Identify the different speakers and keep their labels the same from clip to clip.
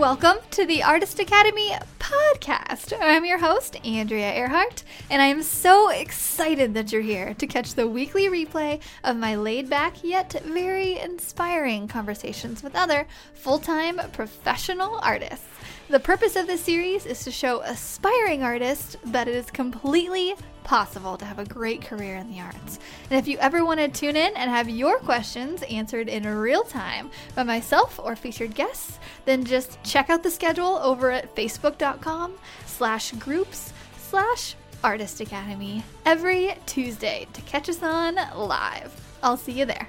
Speaker 1: Welcome to the Artist Academy podcast. I'm your host, Andrea Ehrhardt, and I am so excited that you're here to catch the weekly replay of my laid back yet very inspiring conversations with other full time professional artists. The purpose of this series is to show aspiring artists that it is completely possible to have a great career in the arts. And if you ever want to tune in and have your questions answered in real time by myself or featured guests, then just check out the schedule over at facebook.com slash groups slash artist academy every Tuesday to catch us on live. I'll see you there.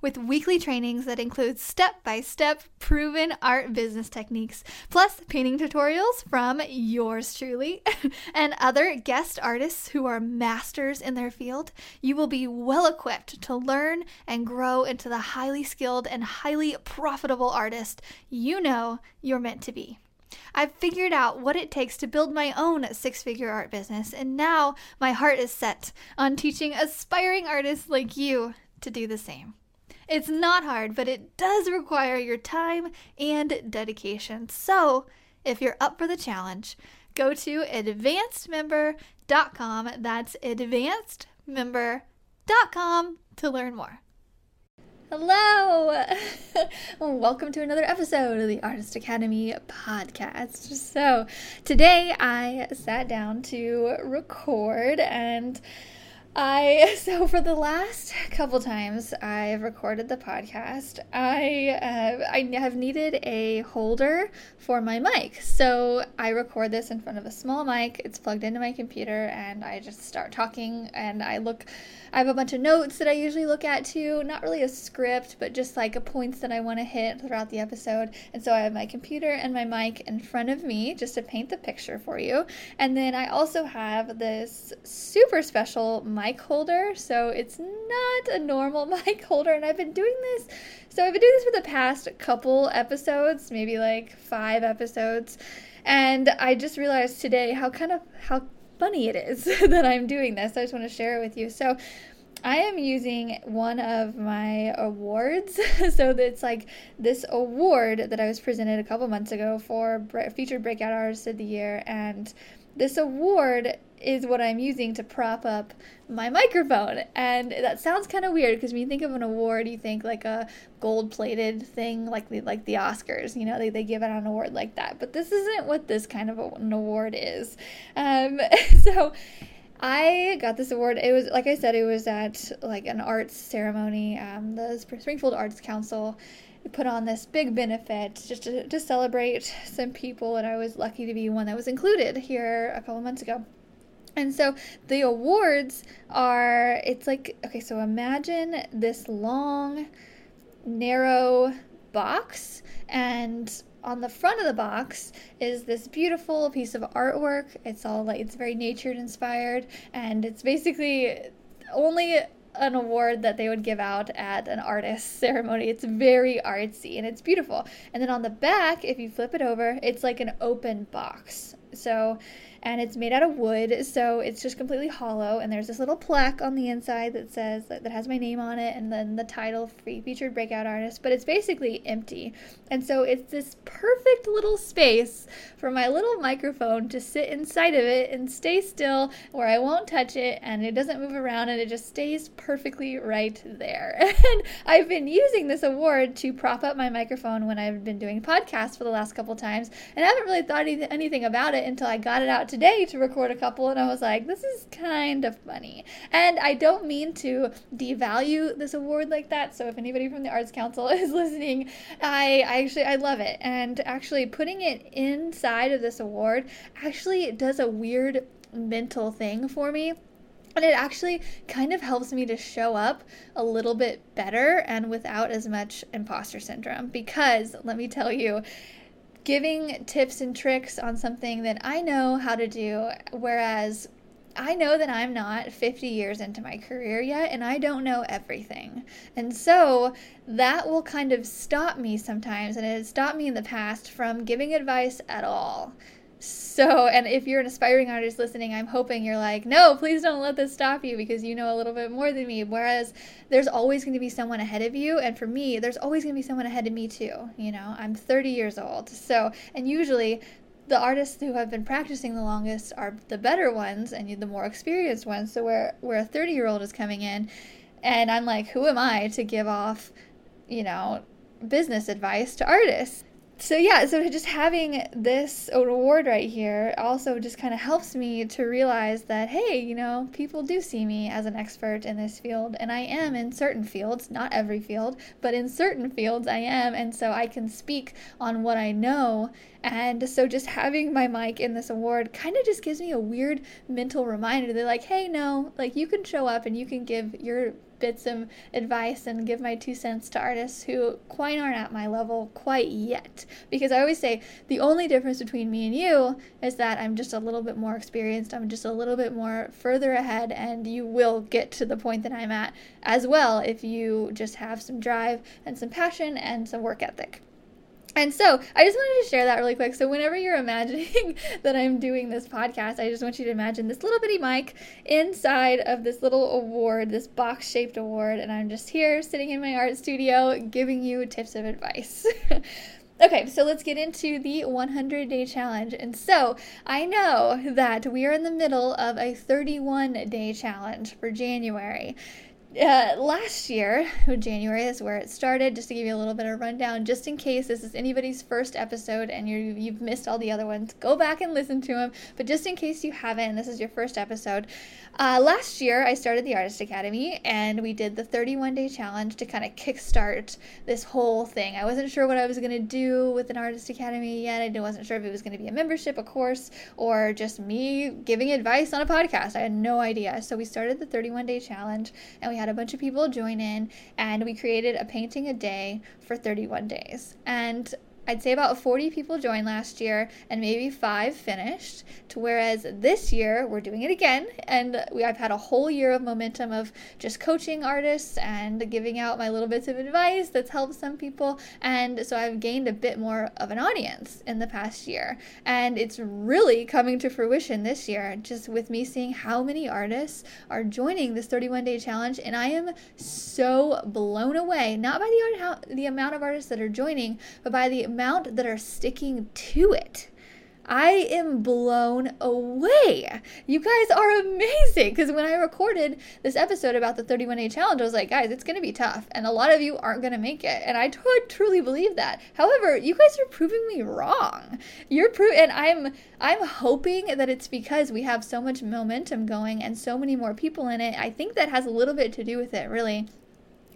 Speaker 1: with weekly trainings that include step by step proven art business techniques, plus painting tutorials from yours truly and other guest artists who are masters in their field. You will be well equipped to learn and grow into the highly skilled and highly profitable artist you know you're meant to be. I've figured out what it takes to build my own six figure art business, and now my heart is set on teaching aspiring artists like you to do the same. It's not hard, but it does require your time and dedication. So, if you're up for the challenge, go to advancedmember.com. That's advancedmember.com to learn more. Hello! Welcome to another episode of the Artist Academy podcast. So, today I sat down to record and I so for the last couple times I've recorded the podcast, I uh, I have needed a holder for my mic. So I record this in front of a small mic. It's plugged into my computer, and I just start talking. And I look, I have a bunch of notes that I usually look at too. Not really a script, but just like a points that I want to hit throughout the episode. And so I have my computer and my mic in front of me just to paint the picture for you. And then I also have this super special mic holder. So it's not a normal mic holder. And I've been doing this. So I've been doing this for the past couple episodes, maybe like five episodes. And I just realized today how kind of how funny it is that I'm doing this. I just want to share it with you. So I am using one of my awards. so it's like this award that I was presented a couple months ago for featured breakout artist of the year and this award is what I'm using to prop up my microphone. And that sounds kind of weird because when you think of an award, you think like a gold plated thing like the, like the Oscars, you know, they, they give out an award like that. But this isn't what this kind of an award is. Um, so I got this award. It was, like I said, it was at like an arts ceremony. Um, the Springfield Arts Council put on this big benefit just to, to celebrate some people, and I was lucky to be one that was included here a couple months ago. And so the awards are, it's like, okay, so imagine this long, narrow box, and on the front of the box is this beautiful piece of artwork. It's all like, it's very nature inspired, and it's basically only an award that they would give out at an artist ceremony. It's very artsy and it's beautiful. And then on the back, if you flip it over, it's like an open box. So and it's made out of wood, so it's just completely hollow. And there's this little plaque on the inside that says that, has my name on it, and then the title "Free Featured Breakout Artist." But it's basically empty, and so it's this perfect little space for my little microphone to sit inside of it and stay still, where I won't touch it, and it doesn't move around, and it just stays perfectly right there. And I've been using this award to prop up my microphone when I've been doing podcasts for the last couple times, and I haven't really thought anything about it until I got it out today to record a couple, and I was like, this is kind of funny. And I don't mean to devalue this award like that. So if anybody from the Arts Council is listening, I, I actually I love it. And actually putting it inside of this award actually does a weird mental thing for me. And it actually kind of helps me to show up a little bit better and without as much imposter syndrome. Because let me tell you, giving tips and tricks on something that I know how to do, whereas I know that I'm not 50 years into my career yet and I don't know everything. And so that will kind of stop me sometimes, and it has stopped me in the past from giving advice at all. So, and if you're an aspiring artist listening, I'm hoping you're like, no, please don't let this stop you because you know a little bit more than me. Whereas there's always going to be someone ahead of you. And for me, there's always going to be someone ahead of me too. You know, I'm 30 years old. So, and usually the artists who have been practicing the longest are the better ones and the more experienced ones. So, where, where a 30 year old is coming in, and I'm like, who am I to give off, you know, business advice to artists? So yeah, so just having this award right here also just kind of helps me to realize that hey, you know, people do see me as an expert in this field, and I am in certain fields, not every field, but in certain fields I am, and so I can speak on what I know. And so just having my mic in this award kind of just gives me a weird mental reminder. They're like, hey, no, like you can show up and you can give your bits of advice and give my two cents to artists who quite aren't at my level quite yet. Because I always say the only difference between me and you is that I'm just a little bit more experienced, I'm just a little bit more further ahead, and you will get to the point that I'm at as well if you just have some drive and some passion and some work ethic. And so I just wanted to share that really quick. So whenever you're imagining that I'm doing this podcast, I just want you to imagine this little bitty mic inside of this little award, this box shaped award, and I'm just here sitting in my art studio giving you tips of advice. Okay, so let's get into the 100 day challenge. And so I know that we are in the middle of a 31 day challenge for January uh, last year, January is where it started. Just to give you a little bit of rundown, just in case this is anybody's first episode and you you've missed all the other ones, go back and listen to them. But just in case you haven't, this is your first episode, uh, last year I started the Artist Academy and we did the 31 day challenge to kind of kickstart this whole thing. I wasn't sure what I was going to do with an Artist Academy yet. I wasn't sure if it was going to be a membership, a course, or just me giving advice on a podcast. I had no idea. So we started the 31 day challenge and we had a bunch of people join in and we created a painting a day for 31 days. And I'd say about 40 people joined last year and maybe five finished. To whereas this year we're doing it again, and we, I've had a whole year of momentum of just coaching artists and giving out my little bits of advice that's helped some people, and so I've gained a bit more of an audience in the past year, and it's really coming to fruition this year. Just with me seeing how many artists are joining this 31 day challenge, and I am so blown away not by the the amount of artists that are joining, but by the amount that are sticking to it. I am blown away. You guys are amazing. Because when I recorded this episode about the 31 day challenge, I was like, guys, it's going to be tough. And a lot of you aren't going to make it. And I t- truly believe that. However, you guys are proving me wrong. You're pro- and I'm I'm hoping that it's because we have so much momentum going and so many more people in it. I think that has a little bit to do with it, really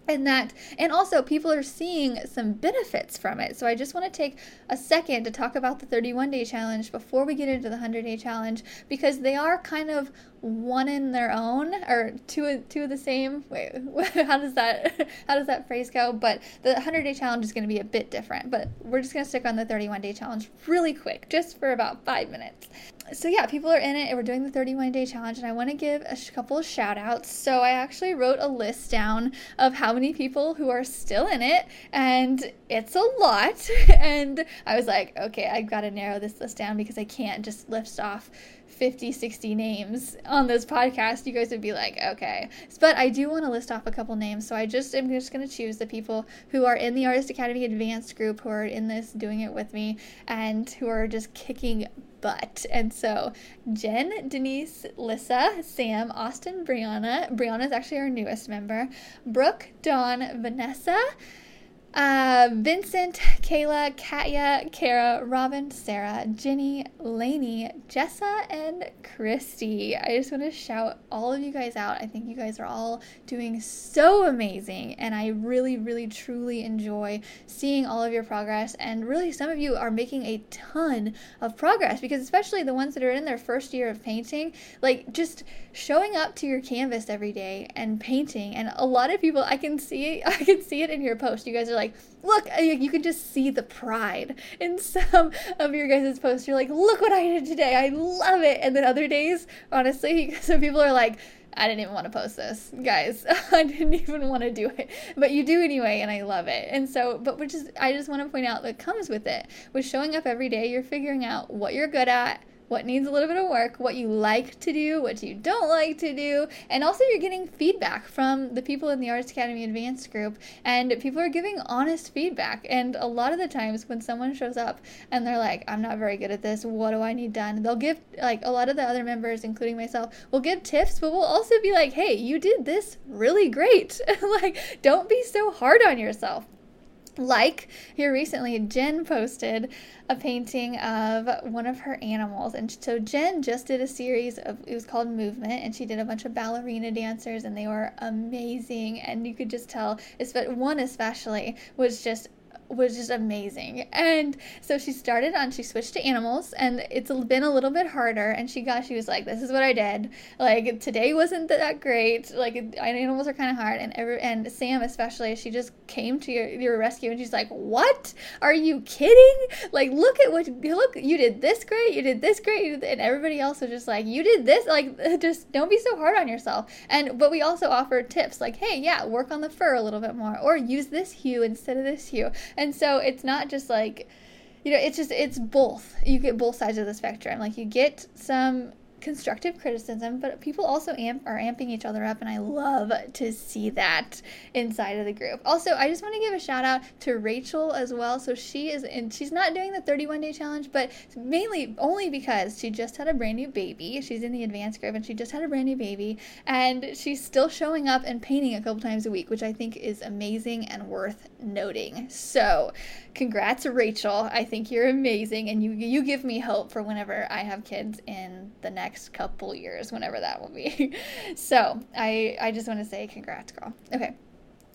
Speaker 1: and that and also people are seeing some benefits from it. So i just want to take a second to talk about the 31 day challenge before we get into the 100 day challenge because they are kind of one in their own or two two of the same. Wait how does that how does that phrase go? But the 100 day challenge is going to be a bit different but we're just going to stick on the 31 day challenge really quick just for about five minutes so yeah people are in it and we're doing the 31 day challenge and i want to give a couple of shout outs so i actually wrote a list down of how many people who are still in it and it's a lot and i was like okay i've got to narrow this list down because i can't just list off 50, 60 names on this podcast, you guys would be like, okay. But I do want to list off a couple names. So I just am just going to choose the people who are in the Artist Academy Advanced group who are in this doing it with me and who are just kicking butt. And so Jen, Denise, Lissa, Sam, Austin, Brianna. Brianna is actually our newest member. Brooke, Dawn, Vanessa. Uh, Vincent, Kayla, Katya, Kara, Robin, Sarah, Jenny, Lainey, Jessa, and Christy. I just want to shout all of you guys out. I think you guys are all doing so amazing, and I really, really, truly enjoy seeing all of your progress. And really, some of you are making a ton of progress because, especially the ones that are in their first year of painting, like just showing up to your canvas every day and painting. And a lot of people, I can see, I can see it in your post. You guys are like like, look, you can just see the pride in some of your guys' posts. You're like, look what I did today. I love it. And then other days, honestly, some people are like, I didn't even want to post this, guys. I didn't even want to do it, but you do anyway, and I love it. And so, but which is, I just want to point out that comes with it. With showing up every day, you're figuring out what you're good at, what needs a little bit of work, what you like to do, what you don't like to do, and also you're getting feedback from the people in the Artist Academy Advanced group, and people are giving honest feedback. And a lot of the times when someone shows up and they're like, I'm not very good at this, what do I need done? They'll give, like, a lot of the other members, including myself, will give tips, but we'll also be like, hey, you did this really great. like, don't be so hard on yourself like here recently jen posted a painting of one of her animals. And so jen just did a series of it was called movement and she did a bunch of ballerina dancers and they were amazing. And you could just tell one especially was just was just amazing. And so she started on, she switched to animals, and it's been a little bit harder. And she got, she was like, "This is what I did. Like today wasn't that great. Like animals are kind of hard." And every, and Sam especially, she just came to your, your rescue, and she's like, "What? Are you kidding? Like look at what look you did this great, you did this great, and everybody else was just like, you did this. Like just don't be so hard on yourself." And but we also offer tips like, "Hey, yeah, work on the fur a little bit more, or use this hue instead of this hue." And so it's not just like, you know, it's just, it's both. You get both sides of the spectrum. Like you get some constructive criticism, but people also amp, are amping each other up, and I love to see that inside of the group. Also, I just want to give a shout out to Rachel as well. So she is, and she's not doing the 31 day challenge, but mainly only because she just had a brand new baby. She's in the advanced group, and she just had a brand new baby, and she's still showing up and painting a couple times a week, which I think is amazing and worth noting. So, congrats, Rachel. I think you're amazing, and you you give me hope for whenever I have kids in the next couple years, whenever that will be. so, I I just want to say congrats, girl. Okay.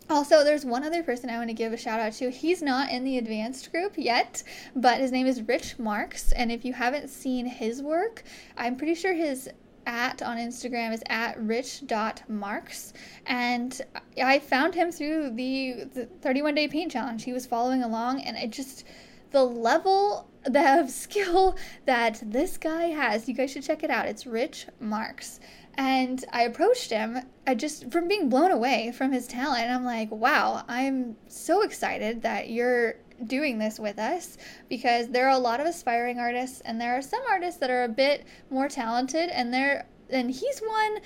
Speaker 1: Also, there's one other person I want to give a shout out to. He's not in the advanced group yet, but his name is Rich Marks. And if you haven't seen his work, I'm pretty sure his at on Instagram is at rich.marks. And I found him through the, the 31 day paint challenge. He was following along, and it just, the level of skill that this guy has, you guys should check it out. It's Rich Marks. And I approached him I just from being blown away from his talent. I'm like, wow, I'm so excited that you're doing this with us because there are a lot of aspiring artists and there are some artists that are a bit more talented and they're and he's one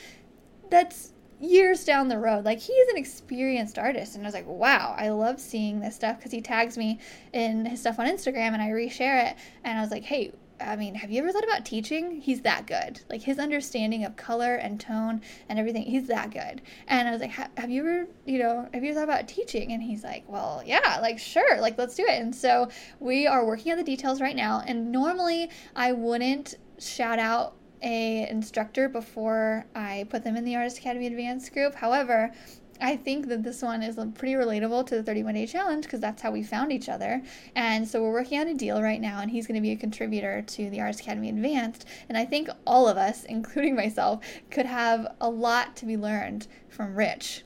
Speaker 1: that's years down the road. Like he's an experienced artist and i was like wow i love seeing this stuff because he tags me in his stuff on instagram and i reshare it and i was like hey I mean, have you ever thought about teaching? He's that good. Like his understanding of color and tone and everything, he's that good. And I was like, have you ever, you know, have you thought about teaching? And he's like, well, yeah, like sure, like let's do it. And so we are working on the details right now. And normally I wouldn't shout out a instructor before I put them in the Artist Academy Advanced group. However, I think that this one is pretty relatable to the 31 day challenge because that's how we found each other. And so we're working on a deal right now, and he's going to be a contributor to the Artist Academy Advanced. And I think all of us, including myself, could have a lot to be learned from Rich.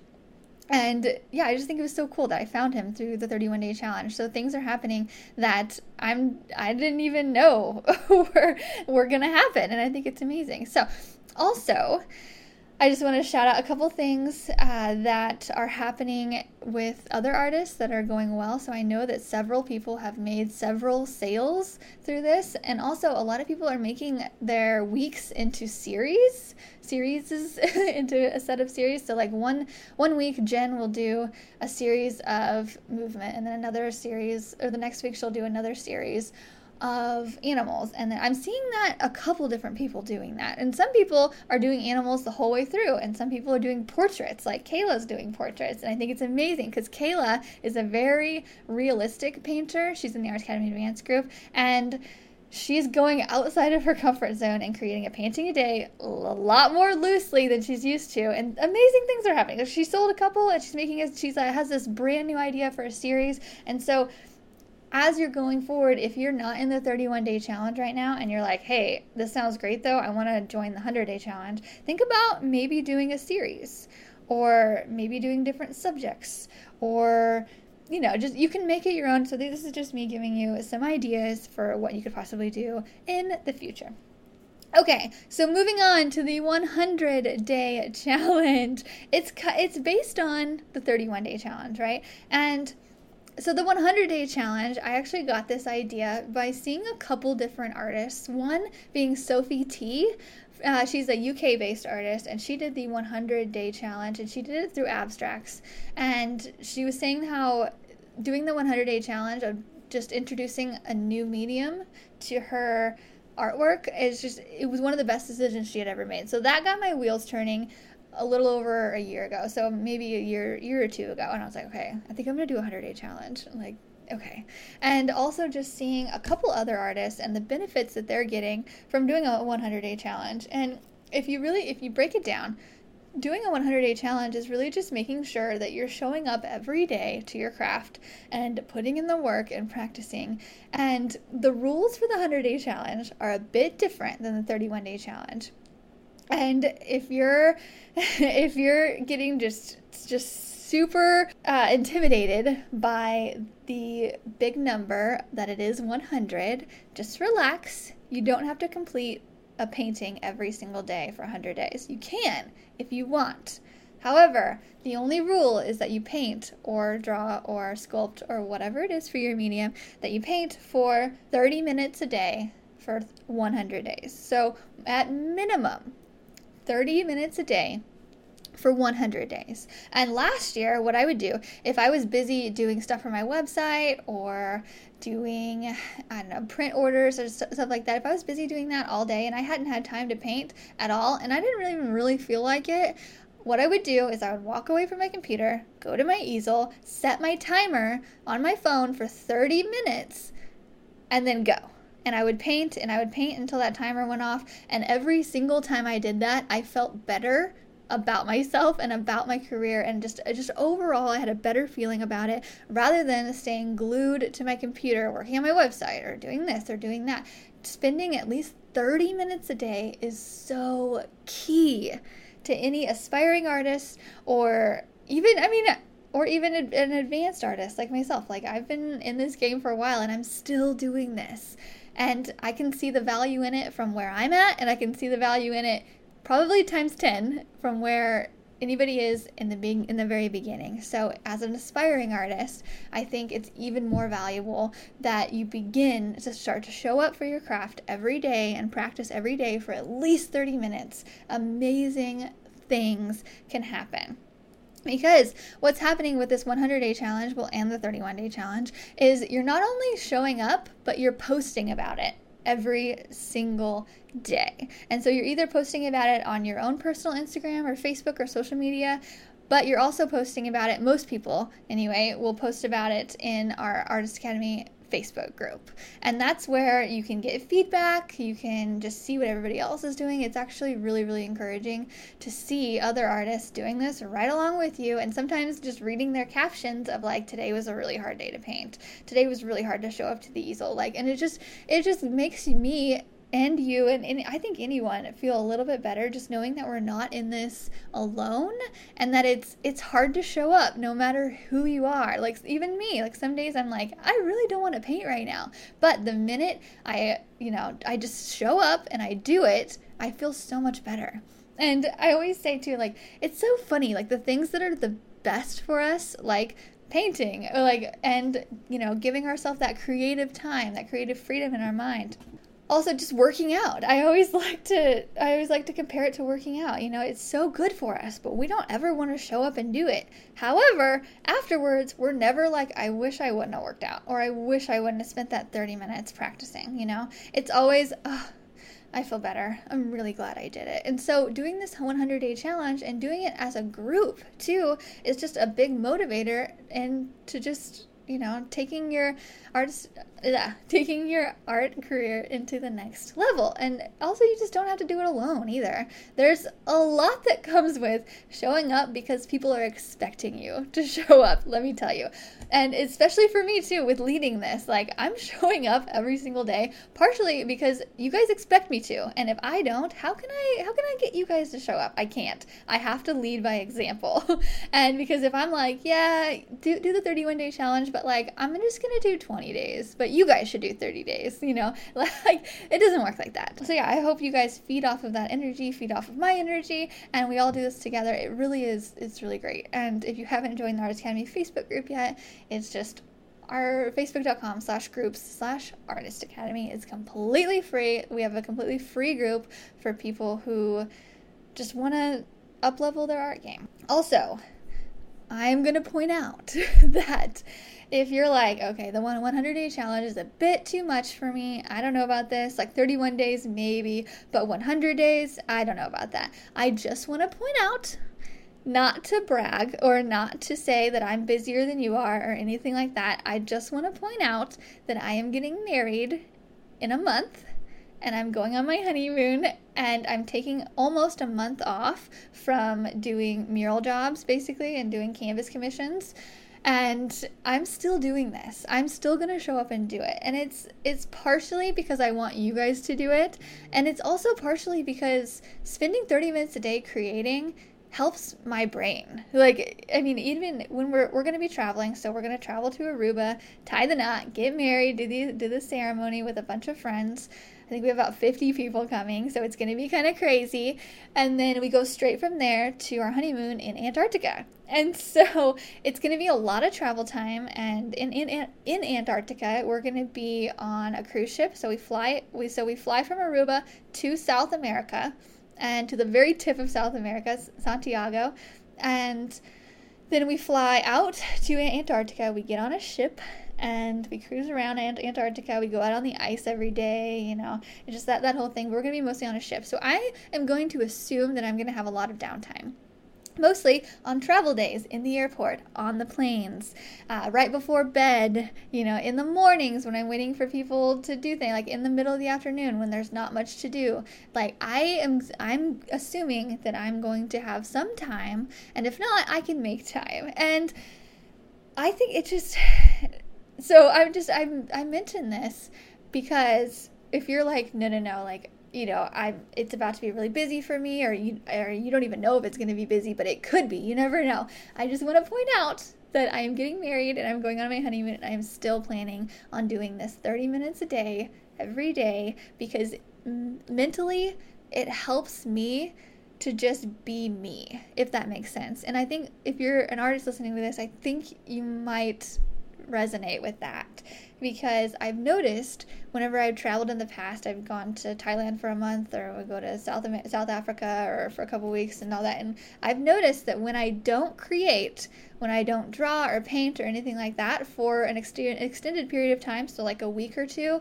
Speaker 1: And yeah, I just think it was so cool that I found him through the 31 day challenge. So things are happening that I'm I didn't even know were were gonna happen, and I think it's amazing. So also I just want to shout out a couple things uh, that are happening with other artists that are going well. So I know that several people have made several sales through this, and also a lot of people are making their weeks into series, series into a set of series. So like one one week, Jen will do a series of movement, and then another series, or the next week she'll do another series of animals. And i'm seeing that a couple different people doing that. And some people are doing animals the whole way through and some people are doing portraits like kayla's doing portraits. And i think it's amazing because kayla is a very realistic painter. She's in the art academy advanced group and she's going outside of her comfort zone and creating a painting a day a lot more loosely than she's used to. And amazing things are happening. She sold a couple and she's making it she's uh, has this brand new idea for a series. And so as you're going forward, if you're not in the 31 day challenge right now and you're like, hey, this sounds great though, I want to join the 100 day challenge, think about maybe doing a series or maybe doing different subjects or you know, just you can make it your own. So this is just me giving you some ideas for what you could possibly do in the future. Okay, so moving on to the 100 day challenge. It's it's based on the 31 day challenge, right? And so the 100 day challenge, I actually got this idea by seeing a couple different artists. One being Sophie Tea. Uh, she's a UK based artist and she did the 100 day challenge and she did it through abstracts. And she was saying how doing the 100 day challenge of just introducing a new medium to her artwork is just it was one of the best decisions she had ever made. So that got my wheels turning a little over a year ago. So maybe a year year or two ago and I was like, okay, I think I'm to do a 100 day challenge. Like okay. And also just seeing a couple other artists and the benefits that they're getting from doing a 100 day challenge. And if you really if you break it down, doing a 100 day challenge is really just making sure that you're showing up every day to your craft and putting in the work and practicing. And the rules for the 100 day challenge are a bit different than the 31 day challenge. And if you're if you're getting just just super uh, intimidated by the big number that it is 100, just relax. You don't have to complete a painting every single day for 100 days. You can if you want. However, the only rule is that you paint or draw or sculpt or whatever it is for your medium that you paint for 30 minutes a day for 100 days. So, at minimum, 30 minutes a day for 100 days. And last year, what I would do if I was busy doing stuff for my website or doing, I don't know, print orders or stuff like that, if I was busy doing that all day and I hadn't had time to paint at all and I didn't really even really feel like it, what I would do is I would walk away from my computer, go to my easel, set my timer on my phone for 30 minutes, and then go. And I would paint and I would paint until that timer went off. And every single time I did that, I felt better about myself and about my career and just uh, just overall I had a better feeling about it rather than staying glued to my computer working on my website or doing this or doing that. Spending at least 30 minutes a day is so key to any aspiring artist or even I mean or even an advanced artist like myself. Like I've been in this game for a while and I'm still doing this. And I can see the value in it from where I'm at and I can see the value in it probably times 10 from where anybody is in the being in the very beginning. So as an aspiring artist, I think it's even more valuable that you begin to start to show up for your craft every day and practice every day for at least 30 minutes. Amazing things can happen. Because what's happening with this 100 day challenge, well, and the 31 day challenge, is you're not only showing up, but you're posting about it every single day. And so you're either posting about it on your own personal Instagram or Facebook or social media, but you're also posting about it. Most people, anyway, will post about it in our Artist Academy Facebook group. And that's where you can get feedback, you can just see what everybody else is doing. It's actually really, really encouraging to see other artists doing this right along with you. And sometimes just reading their captions of like, today was a really hard day to paint. Today was really hard to show up to the easel. Like, and it just, it just makes me and you and, and, I think anyone feel a little bit better just knowing that we're not in this alone and that it's it's hard to show up no matter who you are. Like even me, like some days I'm like I really don't want to paint right now. But the minute I, you know, I just show up and I do it, I feel so much better. And I always say too like it's so funny like the things that are the best for us like painting or like and you know giving ourselves that creative time that creative freedom in our mind also just working out i always like to i always like to compare it to working out you know it's so good for us but we don't ever want to show up and do it however afterwards we're never like i wish i wouldn't have worked out or i wish i wouldn't have spent that 30 minutes practicing you know it's always oh, I feel better. I'm really glad I did it. And so, doing this 100 day challenge and doing it as a group too is just a big motivator and to just you know, taking your artist, yeah, taking your art career into the next level. And also, you just don't have to do it alone either. There's a lot that comes with showing up because people are expecting you to show up, let me tell you. And especially for me too, with leading this, like I'm showing up every single day, partially because you guys expect me to. And if I don't, how can I how can I get you guys to show up? I can't. I have to lead by example. and because if I'm like, yeah, do do the 31 day challenge, but like I'm just gonna do 20 days, but you guys should do 30 days, you know? Like it doesn't work like that. So yeah, I hope you guys feed off of that energy, feed off of my energy, and we all do this together. It really is it's really great. And if you haven't joined the Artist Academy Facebook group yet, it's just our facebook.com slash groups slash artist academy is completely free we have a completely free group for people who just want to up level their art game also i'm going to point out that if you're like okay the 100 day challenge is a bit too much for me i don't know about this like 31 days maybe but 100 days i don't know about that i just want to point out not to brag or not to say that I'm busier than you are or anything like that. I just want to point out that I am getting married in a month and I'm going on my honeymoon and I'm taking almost a month off from doing mural jobs basically and doing canvas commissions and I'm still doing this. I'm still going to show up and do it. And it's it's partially because I want you guys to do it, and it's also partially because spending 30 minutes a day creating helps my brain. Like, I mean, even when we're we're gonna be traveling, so we're gonna travel to Aruba, tie the knot, get married, do the do the ceremony with a bunch of friends. I think we have about 50 people coming, so it's going to be kind of crazy. And then we go straight from there to our honeymoon in Antarctica. And so it's going to be a lot of travel time. And in, in, in Antarctica, we're going to be on a cruise ship. So we fly, we, so we fly from Aruba to South America and to the very tip of South America, Santiago. And then we fly out to Antarctica. We get on a ship and we cruise around Antarctica. We go out on the ice every day, you know, it's just that, that whole thing. We're going to be mostly on a ship. So I am going to assume that I'm going to have a lot of downtime mostly on travel days in the airport, on the planes, uh, right before bed, you know, in the mornings when I'm waiting for people to do things, like in the middle of the afternoon when there's not much to do. Like I am, I'm assuming that I'm going to have some time, and if not, I can make time. And I think it just, so I'm just, I'm, I mention this because if you're like, no, no, no, like you know, I'm it's about to be really busy for me or you or you don't even know if it's going to be busy, but it could be. You never know. I just want to point out that I am getting married and I'm going on my honeymoon and I am still planning on doing this 30 minutes a day every day because mentally it helps me to just be me, if that makes sense. And I think if you're an artist listening to this, I think you might resonate with that. Because I've noticed whenever I've traveled in the past, I've gone to Thailand for a month or go to South South Africa or for a couple weeks and all that, and I've noticed that when I don't create, when I don't draw or paint or anything like that for an ex- extended period of time, so like a week or two,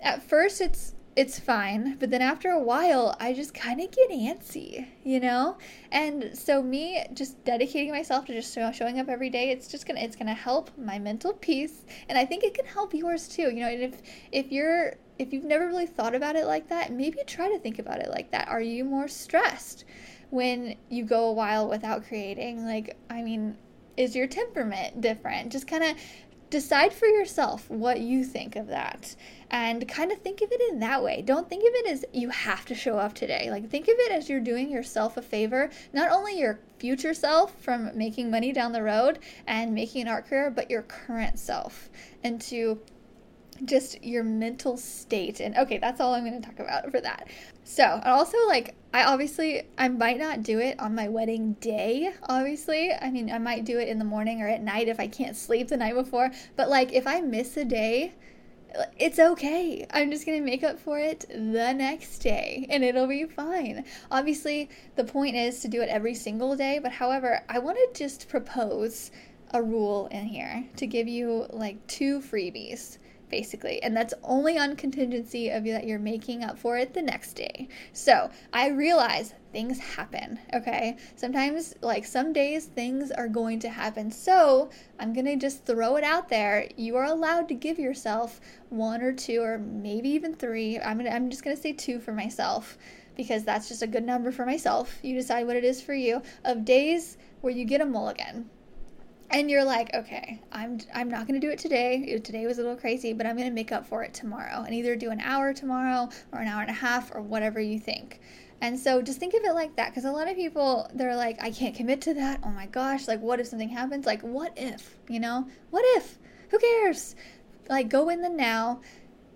Speaker 1: at first it's it's fine. But then after a while, I just kind of get antsy, you know? And so me just dedicating myself to just showing up every day, it's just going to it's going to help my mental peace, and I think it can help yours too. You know, and if if you're if you've never really thought about it like that, maybe try to think about it like that. Are you more stressed when you go a while without creating? Like, I mean, is your temperament different? Just kind of decide for yourself what you think of that and kind of think of it in that way. Don't think of it as you have to show up today. Like, think of it as you're doing yourself a favor, not only your future self from making money down the road and making an art career, but your current self. And to just your mental state and okay that's all i'm going to talk about for that so also like i obviously i might not do it on my wedding day obviously i mean i might do it in the morning or at night if i can't sleep the night before but like if i miss a day it's okay. I'm just going to make up for it the next day and it'll be fine. Obviously, the point is to do it every single day, but however, I want to just propose a rule in here to give you like two freebies basically. And that's only on contingency of you that you're making up for it the next day. So I realize things happen, okay? Sometimes, like some days, things are going to happen. So I'm gonna just throw it out there. You are allowed to give yourself one or two, or maybe even three. I'm, gonna, I'm just gonna say two for myself because that's just a good number for myself. You decide what it is for you of days where you get a mulligan and you're like, okay, I'm I'm not gonna do it today. Today was a little crazy, but I'm gonna make up for it tomorrow, and either do an hour tomorrow or an hour and a half or whatever you think. And so just think of it like that, because a lot of people they're like, I can't commit to that. Oh my gosh, like what if something happens? Like what if? You know, what if? Who cares? Like go in the now,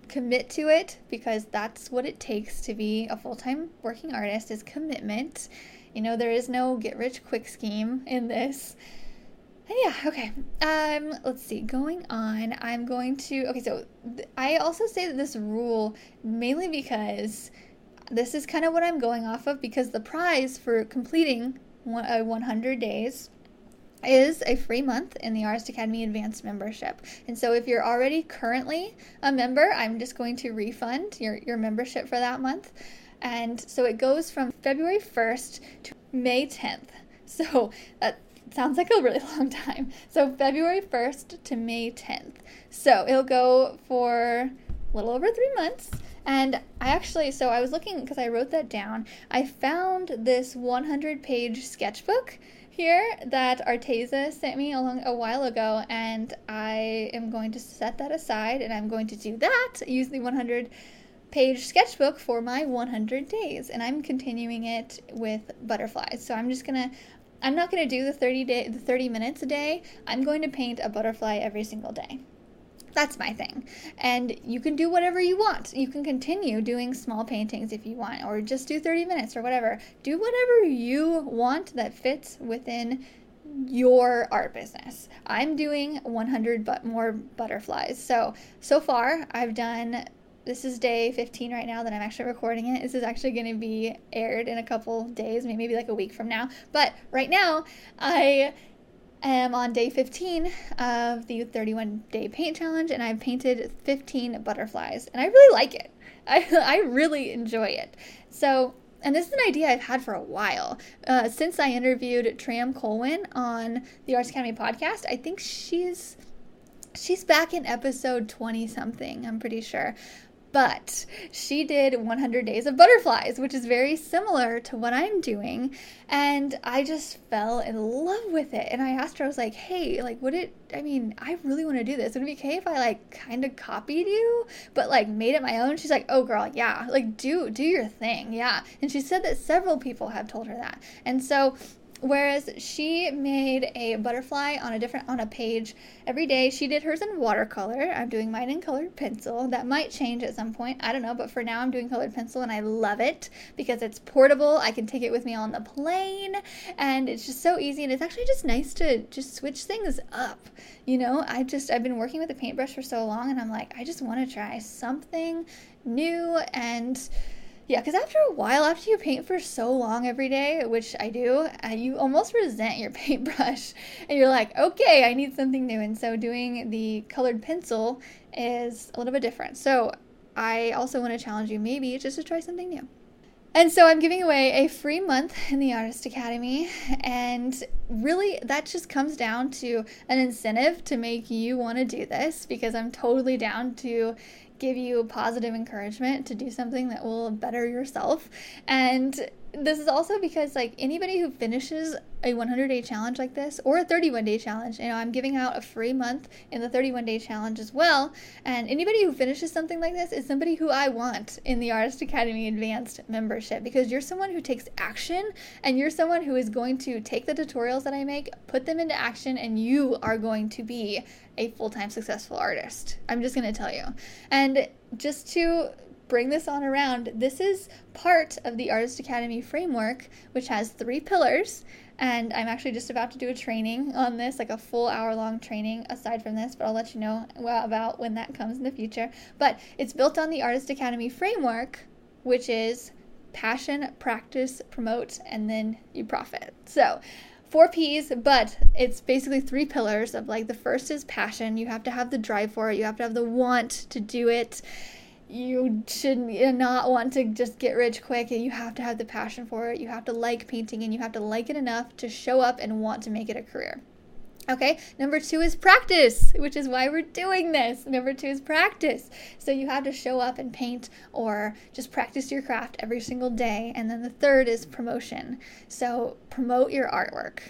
Speaker 1: commit to it because that's what it takes to be a full time working artist is commitment. You know, there is no get rich quick scheme in this yeah, okay. Um, let's see. Going on, I'm going to. Okay, so th- I also say that this rule mainly because this is kind of what I'm going off of because the prize for completing one, uh, 100 days is a free month in the Artist Academy Advanced membership. And so if you're already currently a member, I'm just going to refund your, your membership for that month. And so it goes from February 1st to May 10th. So that sounds like a really long time. So February 1st to May 10th. So it'll go for a little over three months. And I actually, so I was looking because I wrote that down. I found this 100 page sketchbook here that Arteza sent me a, long, a while ago, and I am going to set that aside and I'm going to do that, use the 100 page sketchbook for my 100 days and i'm continuing it with butterflies so i'm just gonna I'm not going to do the 30 day the 30 minutes a day. I'm going to paint a butterfly every single day. That's my thing. And you can do whatever you want. You can continue doing small paintings if you want or just do 30 minutes or whatever. Do whatever you want that fits within your art business. I'm doing 100 but more butterflies. So so far I've done this is day 15 right now that I'm actually recording it. This is actually going to be aired in a couple days, maybe like a week from now. But right now, I am on day 15 of the 31 day paint challenge and I've painted 15 butterflies and I really like it. I, I really enjoy it. So, and this is an idea I've had for a while. Uh, since I interviewed Tram Colwyn on the Arts Academy podcast, I think she's she's back in episode 20 something, I'm pretty sure but she did 100 days of butterflies, which is very similar to what I'm doing. And I just fell in love with it. And I asked her, I was like, hey, like, would it, I mean, I really want to do this. Would it be okay if I like kind of copied you, but like made it my own? She's like, oh, girl, yeah, like, do, do your thing. Yeah. And she said that several people have told her that. And so Whereas she made a butterfly on a different on a page every day. She did hers in watercolor. I'm doing mine in colored pencil. That might change at some point. I don't know, but for now I'm doing colored pencil and I love it because it's portable. I can take it with me on the plane and it's just so easy and it's actually just nice to just switch things up. You know, I just I've been working with a paintbrush for so long and I'm like, I just want to try something new and yeah, because after a while, after you paint for so long every day, which I do, uh, you almost resent your paintbrush. And you're like, okay, I need something new. And so doing the colored pencil is a little bit different. So I also want to challenge you maybe just to try something new. And so I'm giving away a free month in the Artist Academy. And really, that just comes down to an incentive to make you want to do this because I'm totally down to give you positive encouragement to do something that will better yourself. And this is also because like anybody who finishes a 100 day challenge like this or a 31 day challenge you know i'm giving out a free month in the 31 day challenge as well. And anybody who finishes something like this is somebody who i want in the artist academy advanced membership because you're someone who takes action and you're someone who is going to take the tutorials that i make put them into action and you are going to be a full-time successful artist. I'm just going to tell you. And just to bring this on around, this is part of the Artist Academy framework, which has three pillars. And I'm actually just about to do a training on this, like a full hour long training aside from this, but I'll let you know about when that comes in the future. But it's built on the Artist Academy framework, which is passion, practice, promote, and then you profit. So, four P's, but it's basically three pillars of like the first is passion. You have to have the drive for it, you have to have the want to do it. You should uh, not want to just get rich quick. You have to have the passion for it. You have to like painting and you have to like it enough to show up and want to make it a career. Okay, number two is practice, which is why we're doing this. Number two is practice. So you have to show up and paint or just practice your craft every single day. And then the third is promotion. So promote your artwork.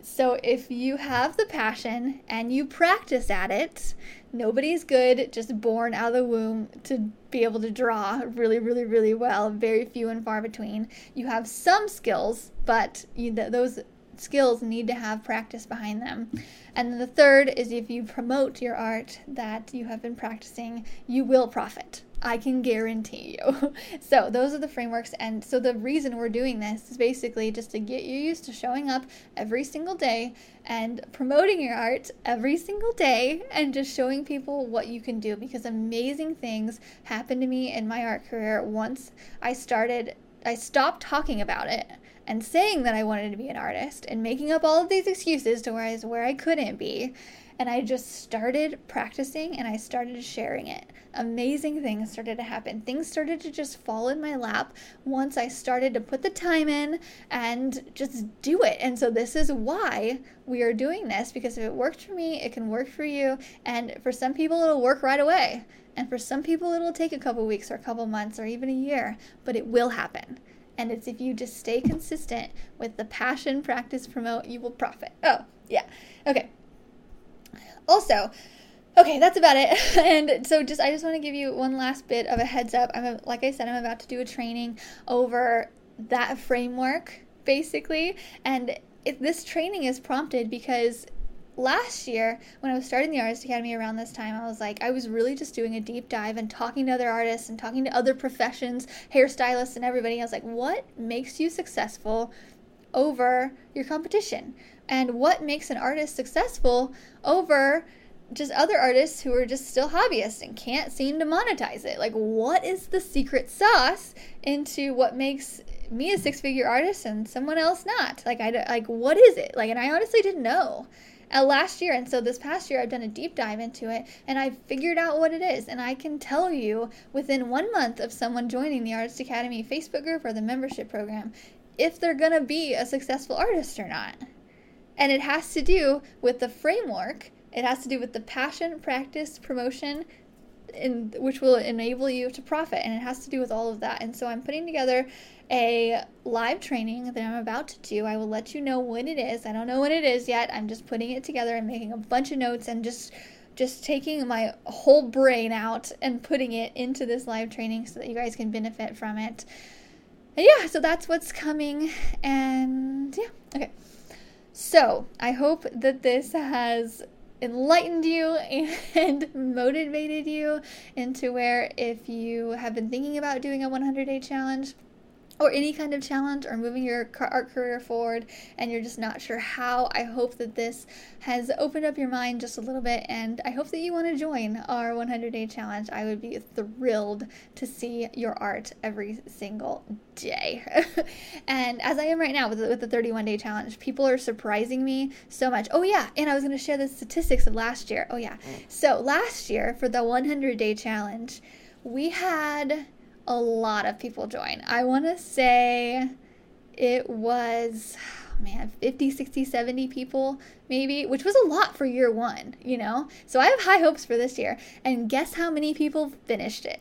Speaker 1: So if you have the passion and you practice at it, nobody's good just born out of the womb to be able to draw really, really, really well. Very few and far between. You have some skills, but you, those skills need to have practice behind them. And then the third is if you promote your art that you have been practicing, you will profit. I can guarantee you. so, those are the frameworks. And so, the reason we're doing this is basically just to get you used to showing up every single day and promoting your art every single day and just showing people what you can do because amazing things happened to me in my art career once I started, I stopped talking about it and saying that I wanted to be an artist and making up all of these excuses to where I where I couldn't be. And I just started practicing and I started sharing it. Amazing things started to happen. Things started to just fall in my lap once I started to put the time in and just do it. And so, this is why we are doing this because if it worked for me, it can work for you. And for some people, it'll work right away. And for some people, it'll take a couple weeks or a couple months or even a year, but it will happen. And it's if you just stay consistent with the passion, practice, promote, you will profit. Oh, yeah. Okay. Also, okay, that's about it. And so just I just want to give you one last bit of a heads up. I'm like I said, I'm about to do a training over that framework basically, and it, this training is prompted because last year when I was starting the Artist Academy around this time, I was like, I was really just doing a deep dive and talking to other artists and talking to other professions, hairstylists, and everybody. I was like, what makes you successful over your competition? And what makes an artist successful over just other artists who are just still hobbyists and can't seem to monetize it? Like, what is the secret sauce into what makes me a six figure artist and someone else not? Like, I like, what is it? Like, and I honestly didn't know uh, last year. And so this past year, I've done a deep dive into it and I've figured out what it is. And I can tell you within one month of someone joining the Artist Academy Facebook group or the membership program if they're going to be a successful artist or not. And it has to do with the framework, it has to do with the passion, practice, promotion, in, which will enable you to profit. And it has to do with all of that. And so I'm putting together a live training that I'm about to do. I will let you know when it is. I don't know when it is yet. I'm just putting it together and making a bunch of notes and just just taking my whole brain out and putting it into this live training so that you guys can benefit from it. And yeah, so that's what's coming and yeah. Okay. So, I hope that this has enlightened you and motivated you into where if you have been thinking about doing a 100 day challenge, or any kind of challenge or moving your art career forward and you're just not sure how, I hope that this has opened up your mind just a little bit and I hope that you want to join our 100 day challenge. I would be thrilled to see your art every single day. and as I am right now with the, with the 31 day challenge, people are surprising me so much. Oh, yeah, and I was going to share the statistics of last year. Oh, yeah. Mm. So last year for the 100 day challenge, we had a lot of people join. I want to say it was man 50 60 70 people maybe which was a lot for year one you know? So i have high hopes for this year. And guess how many people finished it?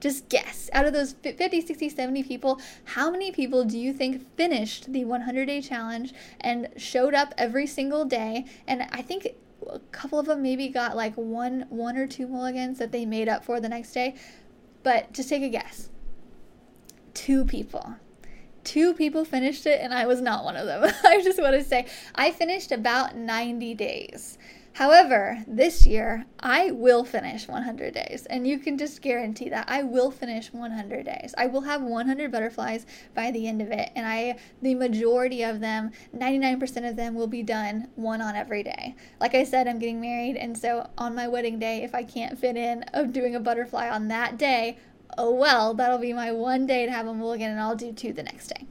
Speaker 1: Just guess. Out of those 50 60 70 people how many people do you think finished the 100 day challenge and showed up every single day? And i think a couple of them maybe got like one one or two mulligans that they made up for the next day but just take a guess. Two people. Two people finished it, and I was not one of them. I just want to say I finished about 90 days. However, this year I will finish 100 days, and you can just guarantee that I will finish 100 days. I will have 100 butterflies by the end of it, and I the majority of them, 99% of them will be done one on every day. Like I said, I'm getting married, and so on my wedding day, if I can't fit in of doing a butterfly on that day, oh well, that'll be my one day to have a mulligan, and I'll do two the next day.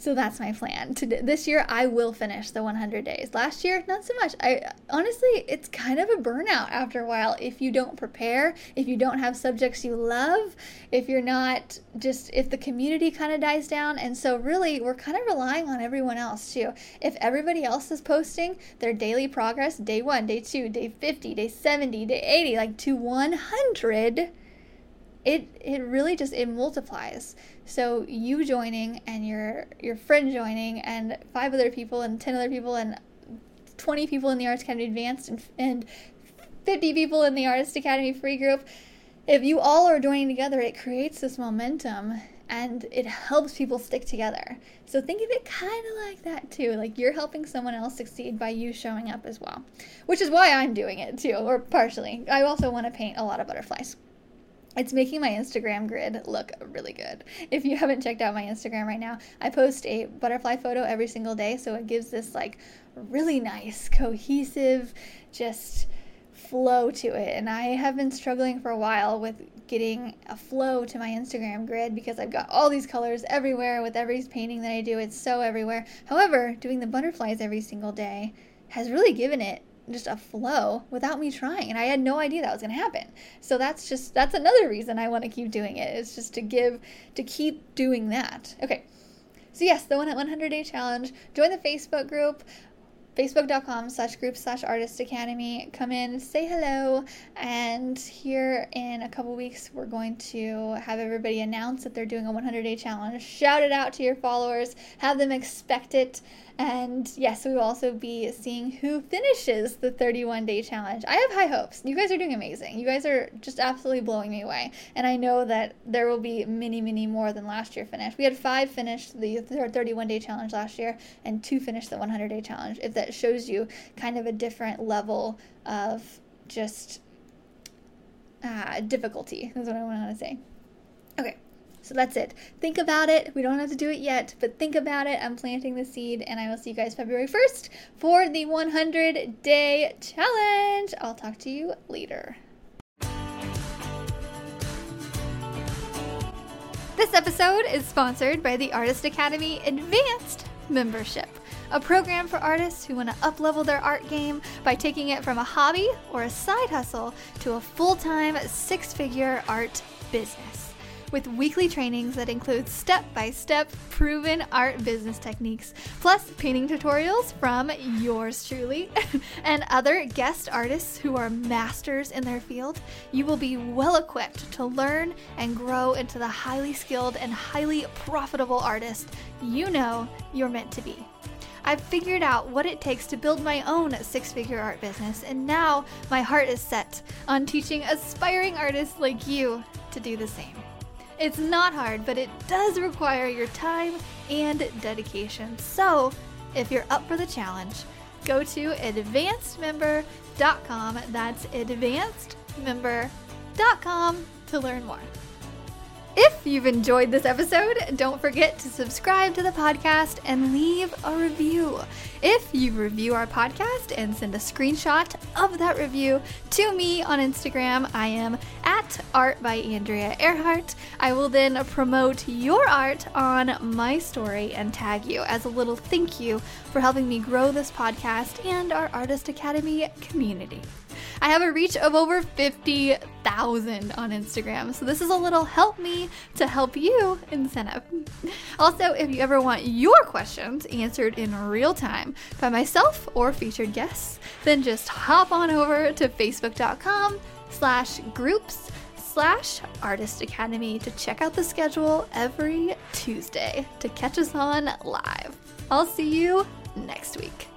Speaker 1: So that's my plan. To this year, I will finish the 100 days. Last year, not so much. I honestly, it's kind of a burnout after a while if you don't prepare, if you don't have subjects you love, if you're not just if the community kind of dies down. And so really, we're kind of relying on everyone else too. If everybody else is posting their daily progress, day 1, day 2, day 50, day 70, day 80, like to 100, it it really just it multiplies. So you joining and your your friend joining and five other people and ten other people and twenty people in the Artist Academy Advanced and, and fifty people in the Artist Academy Free group. If you all are joining together, it creates this momentum and it helps people stick together. So think of it kind of like that too. Like you're helping someone else succeed by you showing up as well, which is why I'm doing it too, or partially. I also want to paint a lot of butterflies. It's making my Instagram grid look really good. If you haven't checked out my Instagram right now, I post a butterfly photo every single day, so it gives this like really nice, cohesive, just flow to it. And I have been struggling for a while with getting a flow to my Instagram grid because I've got all these colors everywhere with every painting that I do. It's so everywhere. However, doing the butterflies every single day has really given it just a flow without me trying and i had no idea that was going to happen. So that's just that's another reason i want to keep doing it. it is just to give to keep doing that. Okay. So yes the 100 day challenge. Join the facebook group facebook.com slash group slash artist academy. Come in say hello and here in a couple weeks we're going to have everybody announce that they're doing a 100 day challenge. Shout it out to your followers. Have them expect it and yes, we will also be seeing who finishes the 31 day challenge. I have high hopes. You guys are doing amazing. You guys are just absolutely blowing me away. And I know that there will be many, many more than last year finished. We had five finish the 31 day challenge last year and two finished the 100 day challenge. If that shows you kind of a different level of just uh, difficulty, is what I want to say. Okay, so that's it. Think about it. We don't have to do it yet, but think about it. I'm planting the seed, and I will see you guys February 1st for the 100 day challenge. I'll talk to you later. This episode is sponsored by the Artist Academy Advanced Membership, a program for artists who want to uplevel their art game by taking it from a hobby or a side hustle to a full time six figure art business with weekly trainings that include step by step proven art business techniques, plus painting tutorials from yours truly and other guest artists who are masters in their field. You will be well equipped to learn and grow into the highly skilled and highly profitable artist you know you're meant to be. I've figured out what it takes to build my own six figure art business, and now my heart is set on teaching aspiring artists like you to do the same. It's not hard, but it does require your time and dedication. So, if you're up for the challenge, go to advancedmember.com. That's advancedmember.com to learn more. If you've enjoyed this episode, don't forget to subscribe to the podcast and leave a review. If you review our podcast and send a screenshot of that review to me on Instagram, I am at Art by Andrea Ehrhardt. I will then promote your art on my story and tag you as a little thank you for helping me grow this podcast and our Artist Academy community. I have a reach of over 50,000 on Instagram. So this is a little help me to help you incentive. Also, if you ever want your questions answered in real time by myself or featured guests, then just hop on over to facebook.com slash groups slash artist academy to check out the schedule every Tuesday to catch us on live. I'll see you next week.